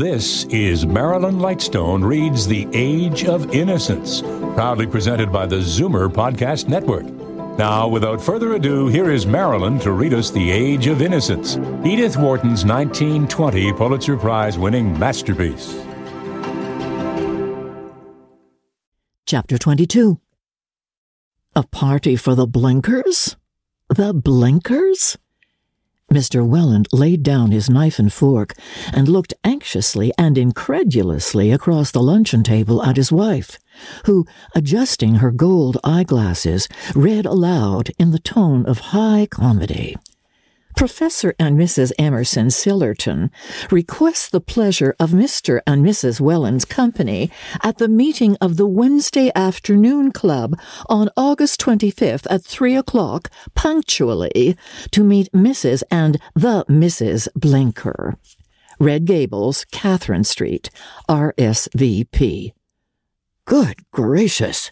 This is Marilyn Lightstone Reads The Age of Innocence, proudly presented by the Zoomer Podcast Network. Now, without further ado, here is Marilyn to read us The Age of Innocence, Edith Wharton's 1920 Pulitzer Prize winning masterpiece. Chapter 22 A party for the Blenkers? The Blenkers? Mr. Welland laid down his knife and fork and looked anxiously and incredulously across the luncheon table at his wife, who, adjusting her gold eyeglasses, read aloud in the tone of high comedy. Professor and Mrs. Emerson Sillerton request the pleasure of Mr. and Mrs. Welland's company at the meeting of the Wednesday Afternoon Club on August 25th at 3 o'clock, punctually, to meet Mrs. and the Mrs. Blenker. Red Gables, Catherine Street, RSVP. Good gracious!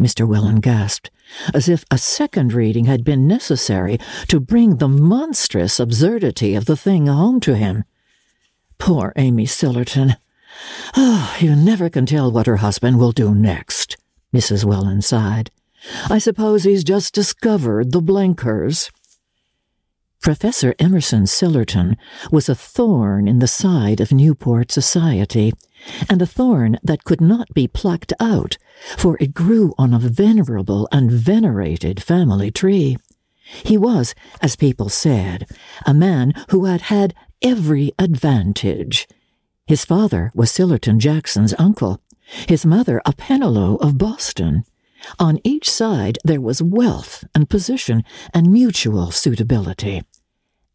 Mr. Welland gasped as if a second reading had been necessary to bring the monstrous absurdity of the thing home to him. Poor Amy Sillerton. Oh, you never can tell what her husband will do next, Mrs. Welland sighed. I suppose he's just discovered the Blenkers. Professor Emerson Sillerton was a thorn in the side of Newport society, and a thorn that could not be plucked out, for it grew on a venerable and venerated family tree. He was, as people said, a man who had had every advantage. His father was Sillerton Jackson's uncle, his mother a Pennilow of Boston. On each side there was wealth and position and mutual suitability.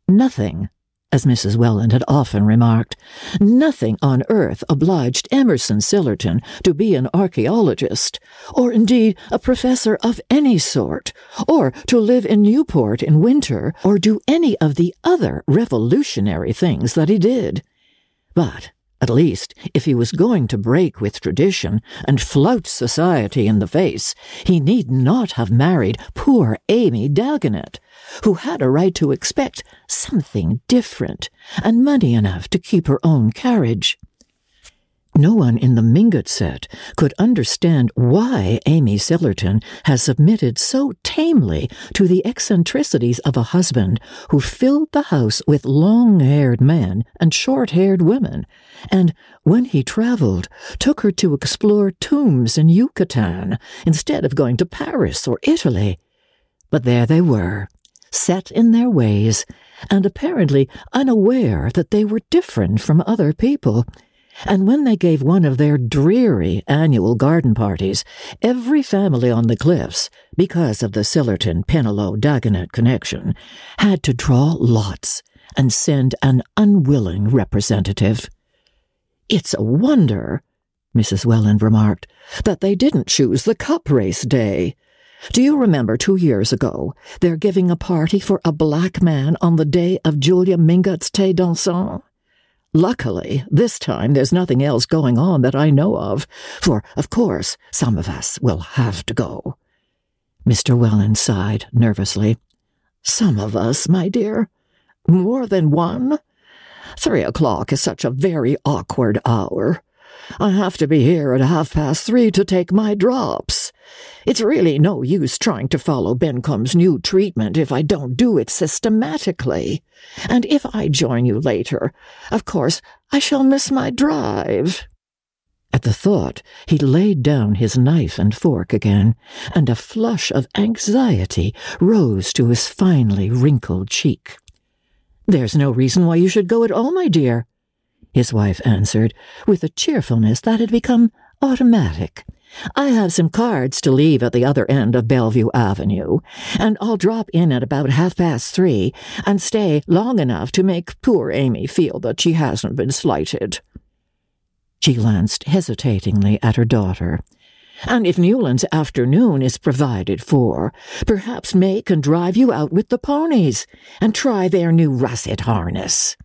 Nothing, as Mrs. Welland had often remarked, nothing on earth obliged Emerson Sillerton to be an archaeologist, or indeed a professor of any sort, or to live in Newport in winter, or do any of the other revolutionary things that he did. But at least, if he was going to break with tradition and flout society in the face, he need not have married poor Amy Dagonet, who had a right to expect something different and money enough to keep her own carriage. No one in the Mingott set could understand why Amy Sillerton has submitted so tamely to the eccentricities of a husband who filled the house with long haired men and short haired women, and, when he traveled, took her to explore tombs in Yucatan instead of going to Paris or Italy. But there they were, set in their ways, and apparently unaware that they were different from other people and when they gave one of their dreary annual garden parties, every family on the cliffs, because of the Sillerton Pennilow Dagonet connection, had to draw lots and send an unwilling representative. It's a wonder, Mrs. Welland remarked, that they didn't choose the cup race day. Do you remember two years ago, they're giving a party for a black man on the day of Julia Mingott's Te Dansant? Luckily, this time there's nothing else going on that I know of, for, of course, some of us will have to go. Mr. Welland sighed nervously. Some of us, my dear? More than one? Three o'clock is such a very awkward hour. I have to be here at half past three to take my drops. It's really no use trying to follow Bencomb's new treatment if I don't do it systematically. And if I join you later, of course, I shall miss my drive. At the thought, he laid down his knife and fork again, and a flush of anxiety rose to his finely wrinkled cheek. There's no reason why you should go at all, my dear, his wife answered, with a cheerfulness that had become automatic. I have some cards to leave at the other end of Bellevue Avenue, and I'll drop in at about half past three and stay long enough to make poor Amy feel that she hasn't been slighted. She glanced hesitatingly at her daughter. And if Newland's afternoon is provided for, perhaps May can drive you out with the ponies and try their new russet harness.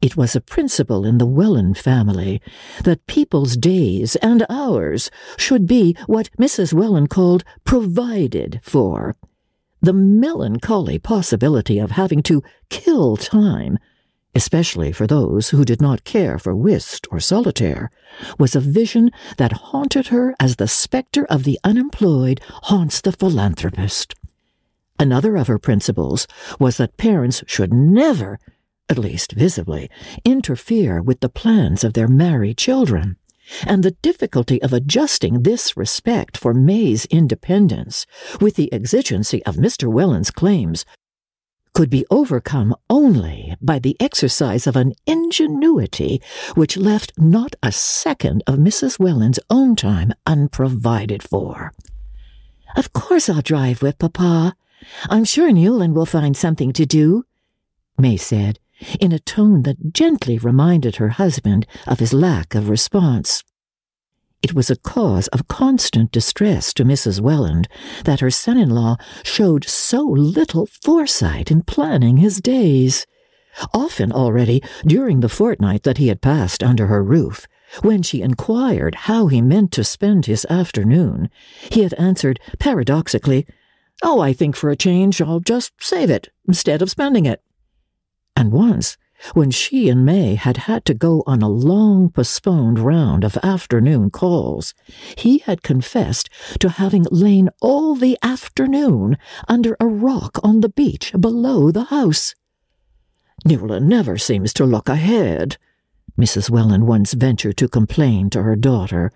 It was a principle in the Welland family that people's days and hours should be what Mrs. Welland called provided for. The melancholy possibility of having to kill time especially for those who did not care for whist or solitaire, was a vision that haunted her as the spectre of the unemployed haunts the philanthropist. Another of her principles was that parents should never, at least visibly, interfere with the plans of their married children and the difficulty of adjusting this respect for May's independence with the exigency of Mr. Welland's claims could be overcome only by the exercise of an ingenuity which left not a second of Mrs. Welland's own time unprovided for. Of course I'll drive with Papa. I'm sure Newland will find something to do, May said, in a tone that gently reminded her husband of his lack of response. It was a cause of constant distress to Mrs. Welland that her son in law showed so little foresight in planning his days. Often already, during the fortnight that he had passed under her roof, when she inquired how he meant to spend his afternoon, he had answered paradoxically, Oh, I think for a change I'll just save it instead of spending it. And once, when she and May had had to go on a long postponed round of afternoon calls, he had confessed to having lain all the afternoon under a rock on the beach below the house. Newland never seems to look ahead, Mrs. Welland once ventured to complain to her daughter,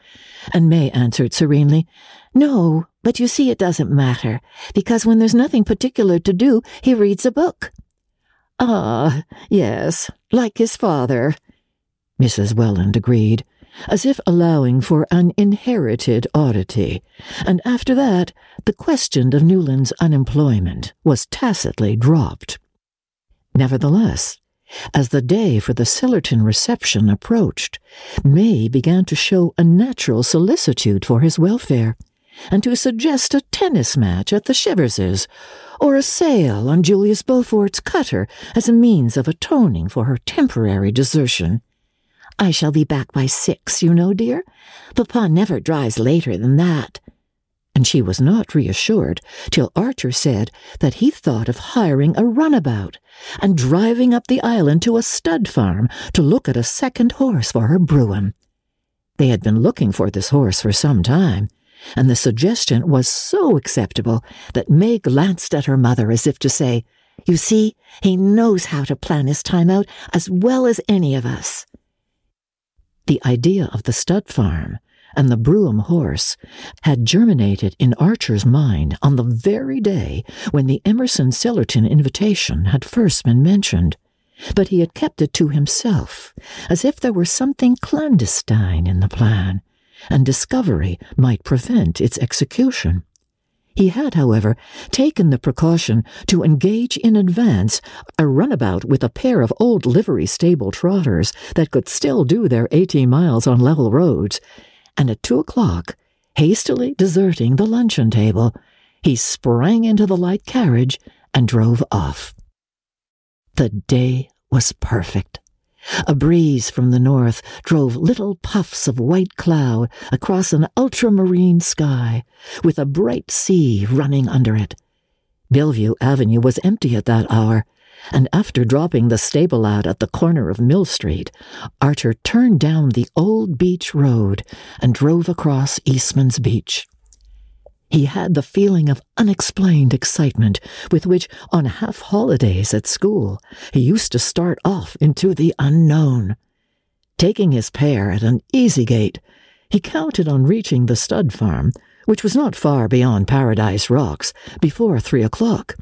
and May answered serenely, No, but you see it doesn't matter, because when there's nothing particular to do, he reads a book. Ah, yes, like his father, Mrs. Welland agreed, as if allowing for an inherited oddity, and after that the question of Newland's unemployment was tacitly dropped. Nevertheless, as the day for the Sillerton reception approached, May began to show a natural solicitude for his welfare, and to suggest a tennis match at the Chiverses, or a sail on Julius Beaufort's cutter as a means of atoning for her temporary desertion. I shall be back by six, you know, dear. Papa never drives later than that. And she was not reassured till Archer said that he thought of hiring a runabout and driving up the island to a stud farm to look at a second horse for her brougham. They had been looking for this horse for some time, and the suggestion was so acceptable that May glanced at her mother as if to say, You see, he knows how to plan his time out as well as any of us. The idea of the stud farm and the Brougham horse had germinated in Archer's mind on the very day when the Emerson Sillerton invitation had first been mentioned, but he had kept it to himself, as if there were something clandestine in the plan, and discovery might prevent its execution. He had, however, taken the precaution to engage in advance a runabout with a pair of old livery stable trotters that could still do their eighty miles on level roads, and at two o'clock, hastily deserting the luncheon table, he sprang into the light carriage and drove off. The day was perfect. A breeze from the north drove little puffs of white cloud across an ultramarine sky, with a bright sea running under it. Bellevue Avenue was empty at that hour, and after dropping the stable out at the corner of Mill Street, Archer turned down the old beach road and drove across Eastman's Beach. He had the feeling of unexplained excitement with which, on half holidays at school, he used to start off into the unknown. Taking his pair at an easy gait, he counted on reaching the stud farm, which was not far beyond Paradise Rocks, before three o'clock,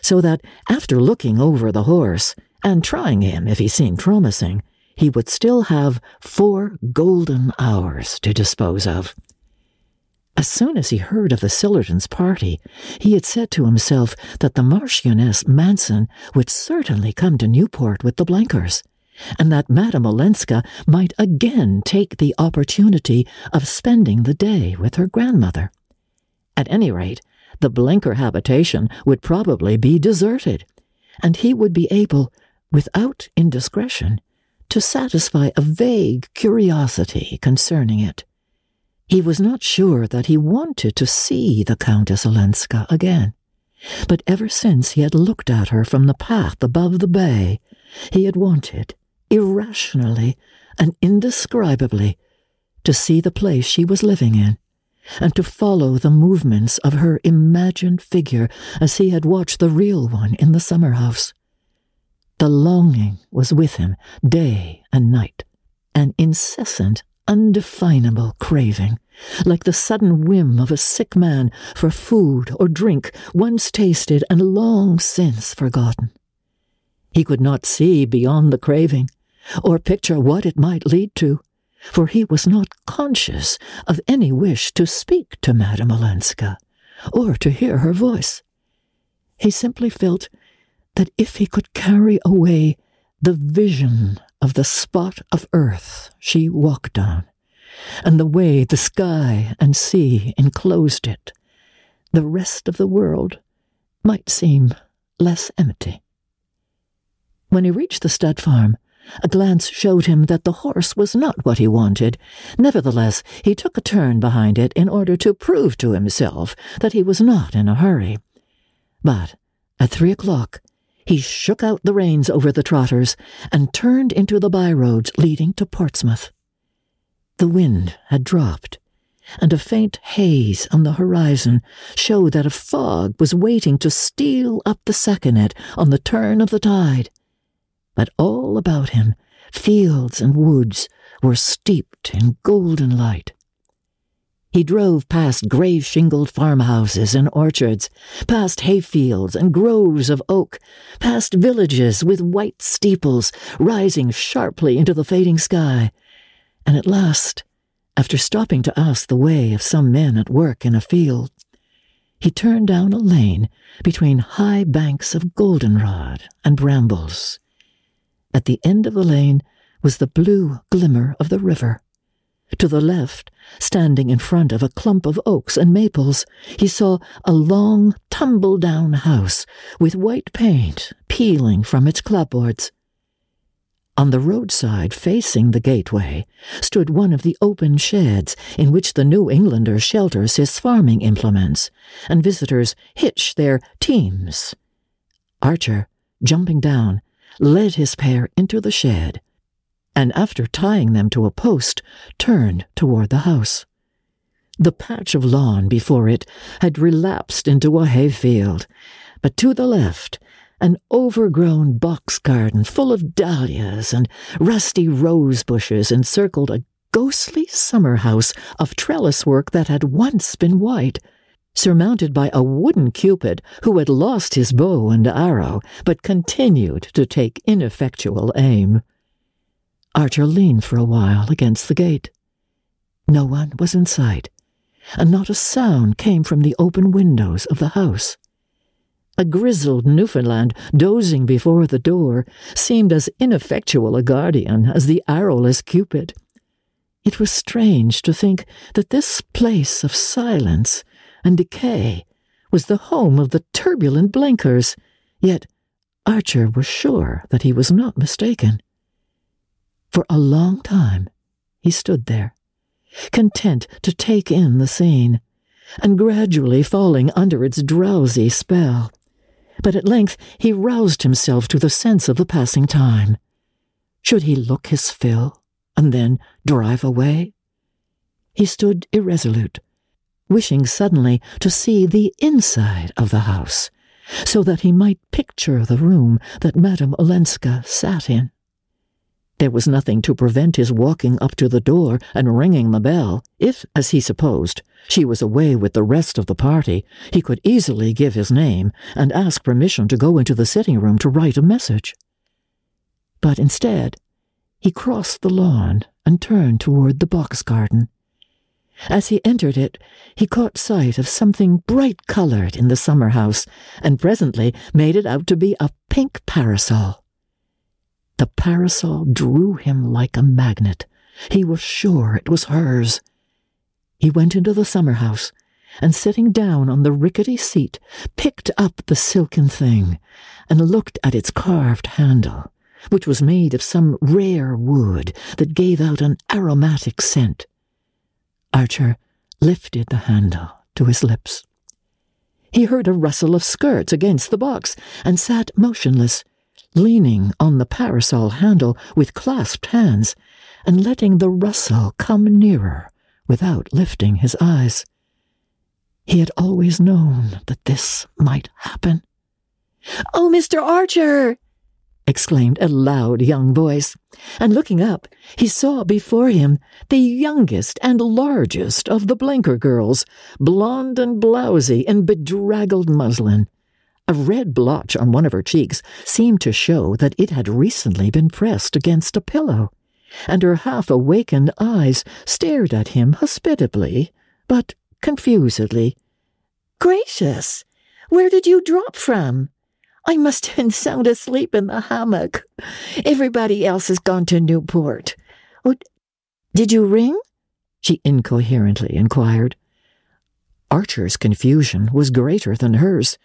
so that after looking over the horse and trying him if he seemed promising, he would still have four golden hours to dispose of. As soon as he heard of the Sillertons' party, he had said to himself that the Marchioness Manson would certainly come to Newport with the Blenkers, and that Madame Olenska might again take the opportunity of spending the day with her grandmother. At any rate, the Blenker habitation would probably be deserted, and he would be able, without indiscretion, to satisfy a vague curiosity concerning it. He was not sure that he wanted to see the Countess Olenska again, but ever since he had looked at her from the path above the bay, he had wanted, irrationally and indescribably, to see the place she was living in, and to follow the movements of her imagined figure as he had watched the real one in the summer house. The longing was with him day and night, an incessant, undefinable craving, like the sudden whim of a sick man for food or drink once tasted and long since forgotten. He could not see beyond the craving, or picture what it might lead to, for he was not conscious of any wish to speak to Madame Olenska, or to hear her voice. He simply felt that if he could carry away the vision of the spot of earth she walked on, and the way the sky and sea enclosed it, the rest of the world might seem less empty. When he reached the stud farm, a glance showed him that the horse was not what he wanted. Nevertheless, he took a turn behind it in order to prove to himself that he was not in a hurry. But at three o'clock, he shook out the reins over the trotters and turned into the byroads leading to Portsmouth. The wind had dropped, and a faint haze on the horizon showed that a fog was waiting to steal up the Saconet on the turn of the tide. But all about him, fields and woods were steeped in golden light. He drove past grey shingled farmhouses and orchards, past hayfields and groves of oak, past villages with white steeples rising sharply into the fading sky, and at last, after stopping to ask the way of some men at work in a field, he turned down a lane between high banks of goldenrod and brambles. At the end of the lane was the blue glimmer of the river. To the left, standing in front of a clump of oaks and maples, he saw a long, tumble down house with white paint peeling from its clapboards. On the roadside facing the gateway stood one of the open sheds in which the New Englander shelters his farming implements, and visitors hitch their teams. Archer, jumping down, led his pair into the shed and after tying them to a post, turned toward the house. The patch of lawn before it had relapsed into a hayfield, but to the left, an overgrown box garden full of dahlias and rusty rose bushes encircled a ghostly summer house of trellis work that had once been white, surmounted by a wooden cupid who had lost his bow and arrow, but continued to take ineffectual aim. Archer leaned for a while against the gate. No one was in sight, and not a sound came from the open windows of the house. A grizzled Newfoundland dozing before the door seemed as ineffectual a guardian as the arrowless Cupid. It was strange to think that this place of silence and decay was the home of the turbulent Blenkers, yet Archer was sure that he was not mistaken. For a long time he stood there, content to take in the scene, and gradually falling under its drowsy spell. But at length he roused himself to the sense of the passing time. Should he look his fill and then drive away? He stood irresolute, wishing suddenly to see the inside of the house, so that he might picture the room that Madame Olenska sat in. There was nothing to prevent his walking up to the door and ringing the bell. If, as he supposed, she was away with the rest of the party, he could easily give his name and ask permission to go into the sitting room to write a message. But instead, he crossed the lawn and turned toward the box garden. As he entered it, he caught sight of something bright colored in the summer house, and presently made it out to be a pink parasol. The parasol drew him like a magnet. He was sure it was hers. He went into the summer house, and sitting down on the rickety seat, picked up the silken thing, and looked at its carved handle, which was made of some rare wood that gave out an aromatic scent. Archer lifted the handle to his lips. He heard a rustle of skirts against the box, and sat motionless, leaning on the parasol handle with clasped hands and letting the rustle come nearer without lifting his eyes. He had always known that this might happen. Oh, Mr. Archer! exclaimed a loud young voice, and looking up, he saw before him the youngest and largest of the Blenker girls, blonde and blousy in bedraggled muslin. A red blotch on one of her cheeks seemed to show that it had recently been pressed against a pillow, and her half awakened eyes stared at him hospitably, but confusedly. Gracious! Where did you drop from? I must have been sound asleep in the hammock. Everybody else has gone to Newport. What? Did you ring? She incoherently inquired. Archer's confusion was greater than hers.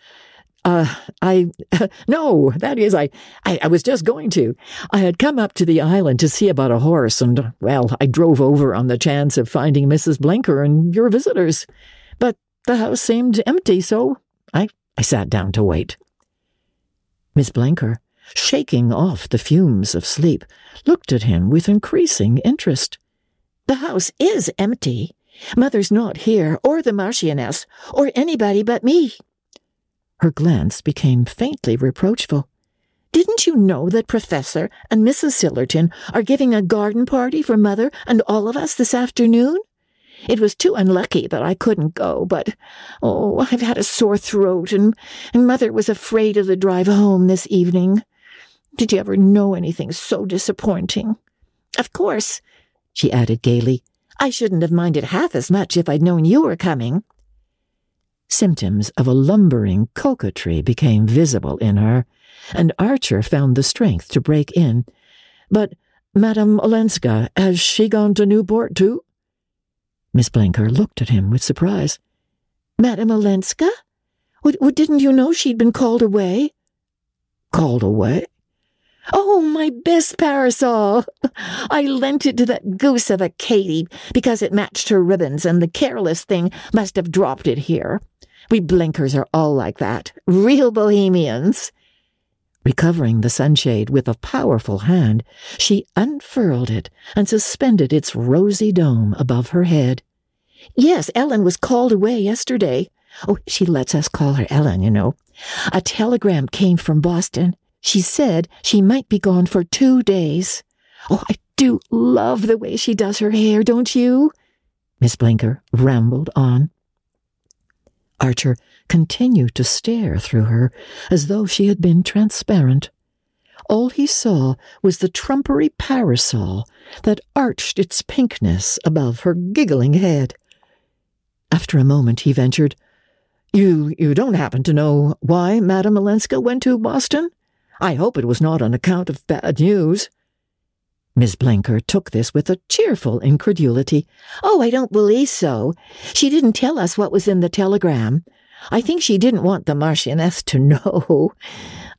Uh, I, no, that is, I, I, I was just going to. I had come up to the island to see about a horse, and, well, I drove over on the chance of finding Mrs. Blenker and your visitors. But the house seemed empty, so I, I sat down to wait. Miss Blenker, shaking off the fumes of sleep, looked at him with increasing interest. The house is empty. Mother's not here, or the Marchioness, or anybody but me. Her glance became faintly reproachful. Didn't you know that Professor and Mrs. Sillerton are giving a garden party for Mother and all of us this afternoon? It was too unlucky that I couldn't go, but oh, I've had a sore throat, and, and Mother was afraid of the drive home this evening. Did you ever know anything so disappointing? Of course, she added gaily, I shouldn't have minded half as much if I'd known you were coming. Symptoms of a lumbering coquetry became visible in her, and Archer found the strength to break in. But Madame Olenska, has she gone to Newport too? Miss Blenker looked at him with surprise. Madame Olenska? What, didn't you know she'd been called away? Called away? Oh, my best parasol! I lent it to that goose of a Katy because it matched her ribbons, and the careless thing must have dropped it here. We Blenkers are all like that, real bohemians. Recovering the sunshade with a powerful hand, she unfurled it and suspended its rosy dome above her head. Yes, Ellen was called away yesterday. Oh, she lets us call her Ellen, you know. A telegram came from Boston. She said she might be gone for two days. Oh, I do love the way she does her hair, don't you? Miss Blenker rambled on. Archer continued to stare through her as though she had been transparent. All he saw was the trumpery parasol that arched its pinkness above her giggling head. After a moment, he ventured, You you don't happen to know why Madame Olenska went to Boston? I hope it was not on account of bad news. Miss Blenker took this with a cheerful incredulity. Oh, I don't believe so. She didn't tell us what was in the telegram. I think she didn't want the Marchioness to know.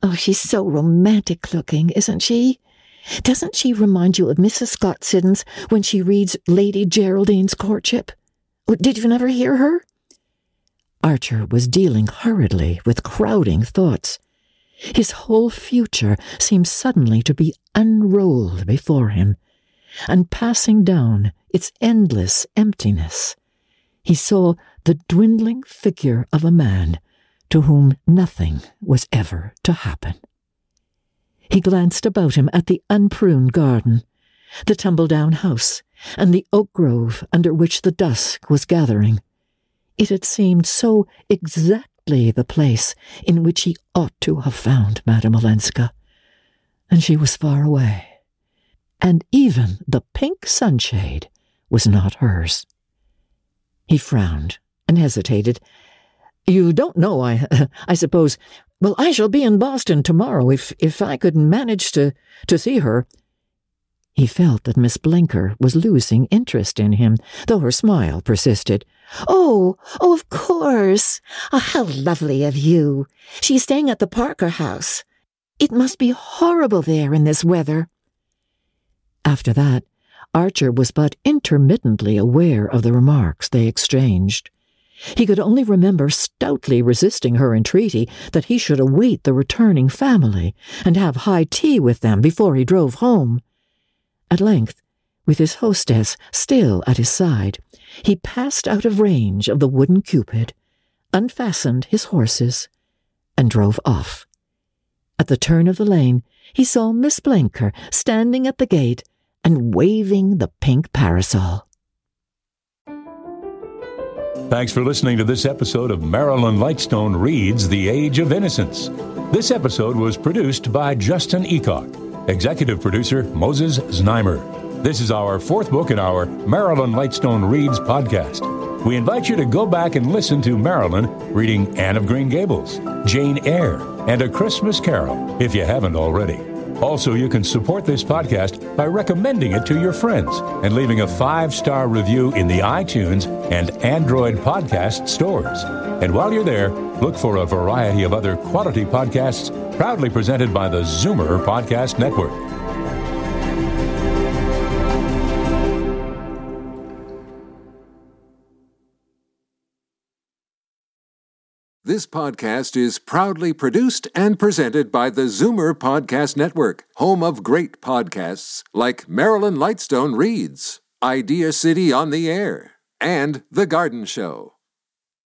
Oh, she's so romantic looking, isn't she? Doesn't she remind you of Mrs. Scott Siddons when she reads Lady Geraldine's courtship? Did you never hear her? Archer was dealing hurriedly with crowding thoughts. His whole future seemed suddenly to be unrolled before him, and passing down its endless emptiness, he saw the dwindling figure of a man to whom nothing was ever to happen. He glanced about him at the unpruned garden, the tumble-down house, and the oak grove under which the dusk was gathering. It had seemed so exact exactly the place in which he ought to have found Madame Olenska. And she was far away. And even the pink sunshade was not hers. He frowned and hesitated. You don't know, I, I suppose. Well, I shall be in Boston tomorrow if, if I could manage to, to see her. He felt that Miss Blenker was losing interest in him, though her smile persisted. Oh, oh, of course. Oh, how lovely of you. She's staying at the Parker house. It must be horrible there in this weather. After that, Archer was but intermittently aware of the remarks they exchanged. He could only remember stoutly resisting her entreaty that he should await the returning family and have high tea with them before he drove home. At length, with his hostess still at his side, he passed out of range of the wooden cupid, unfastened his horses, and drove off. At the turn of the lane, he saw Miss Blenker standing at the gate and waving the pink parasol. Thanks for listening to this episode of Marilyn Lightstone Reads The Age of Innocence. This episode was produced by Justin Eacock, executive producer Moses Znaimer. This is our fourth book in our Marilyn Lightstone Reads podcast. We invite you to go back and listen to Marilyn reading Anne of Green Gables, Jane Eyre, and A Christmas Carol if you haven't already. Also, you can support this podcast by recommending it to your friends and leaving a five star review in the iTunes and Android podcast stores. And while you're there, look for a variety of other quality podcasts proudly presented by the Zoomer Podcast Network. This podcast is proudly produced and presented by the Zoomer Podcast Network, home of great podcasts like Marilyn Lightstone Reads, Idea City on the Air, and The Garden Show.